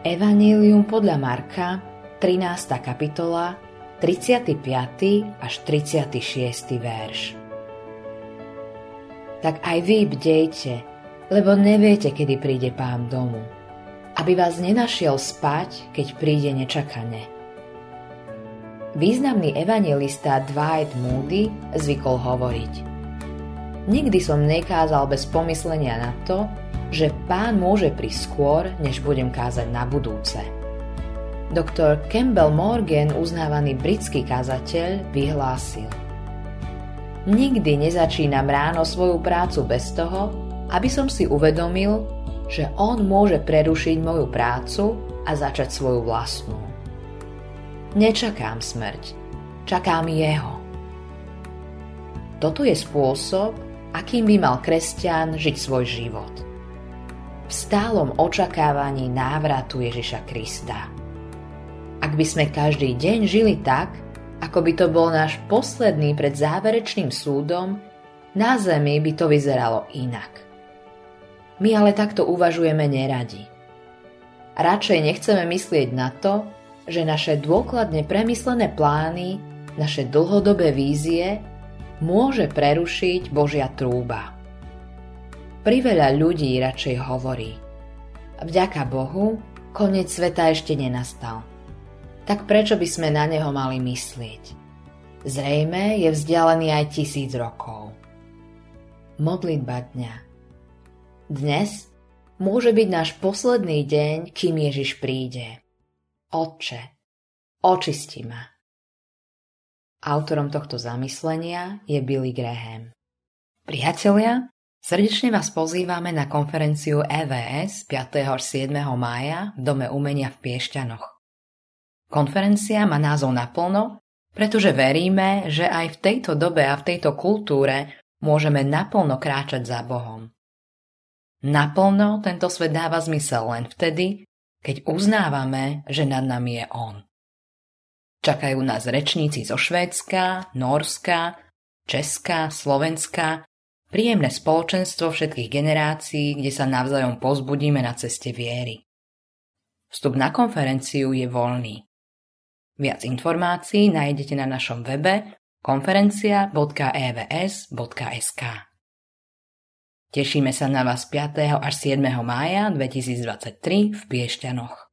Evanílium podľa Marka, 13. kapitola, 35. až 36. verš. Tak aj vy bdejte, lebo neviete, kedy príde pán domu, aby vás nenašiel spať, keď príde nečakane. Významný evangelista Dwight Moody zvykol hovoriť Nikdy som nekázal bez pomyslenia na to, že pán môže prísť skôr, než budem kázať na budúce. Doktor Campbell Morgan, uznávaný britský kázateľ, vyhlásil Nikdy nezačínam ráno svoju prácu bez toho, aby som si uvedomil, že on môže prerušiť moju prácu a začať svoju vlastnú. Nečakám smrť, čakám jeho. Toto je spôsob, akým by mal kresťan žiť svoj život. V stálom očakávaní návratu Ježiša Krista. Ak by sme každý deň žili tak, ako by to bol náš posledný pred záverečným súdom, na zemi by to vyzeralo inak. My ale takto uvažujeme neradi. Radšej nechceme myslieť na to, že naše dôkladne premyslené plány, naše dlhodobé vízie môže prerušiť Božia trúba. Priveľa ľudí radšej hovorí Vďaka Bohu, koniec sveta ešte nenastal. Tak prečo by sme na neho mali myslieť? Zrejme je vzdialený aj tisíc rokov. Modlitba dňa Dnes môže byť náš posledný deň, kým Ježiš príde. Otče, očisti ma. Autorom tohto zamyslenia je Billy Graham. Priatelia, srdečne vás pozývame na konferenciu EVS 5. až 7. mája v Dome umenia v Piešťanoch. Konferencia má názov naplno, pretože veríme, že aj v tejto dobe a v tejto kultúre môžeme naplno kráčať za Bohom. Naplno tento svet dáva zmysel len vtedy, keď uznávame, že nad nami je On. Čakajú nás rečníci zo Švédska, Norska, Česka, Slovenska, príjemné spoločenstvo všetkých generácií, kde sa navzájom pozbudíme na ceste viery. Vstup na konferenciu je voľný. Viac informácií nájdete na našom webe konferencia.evs.sk. Tešíme sa na vás 5. až 7. mája 2023 v Piešťanoch.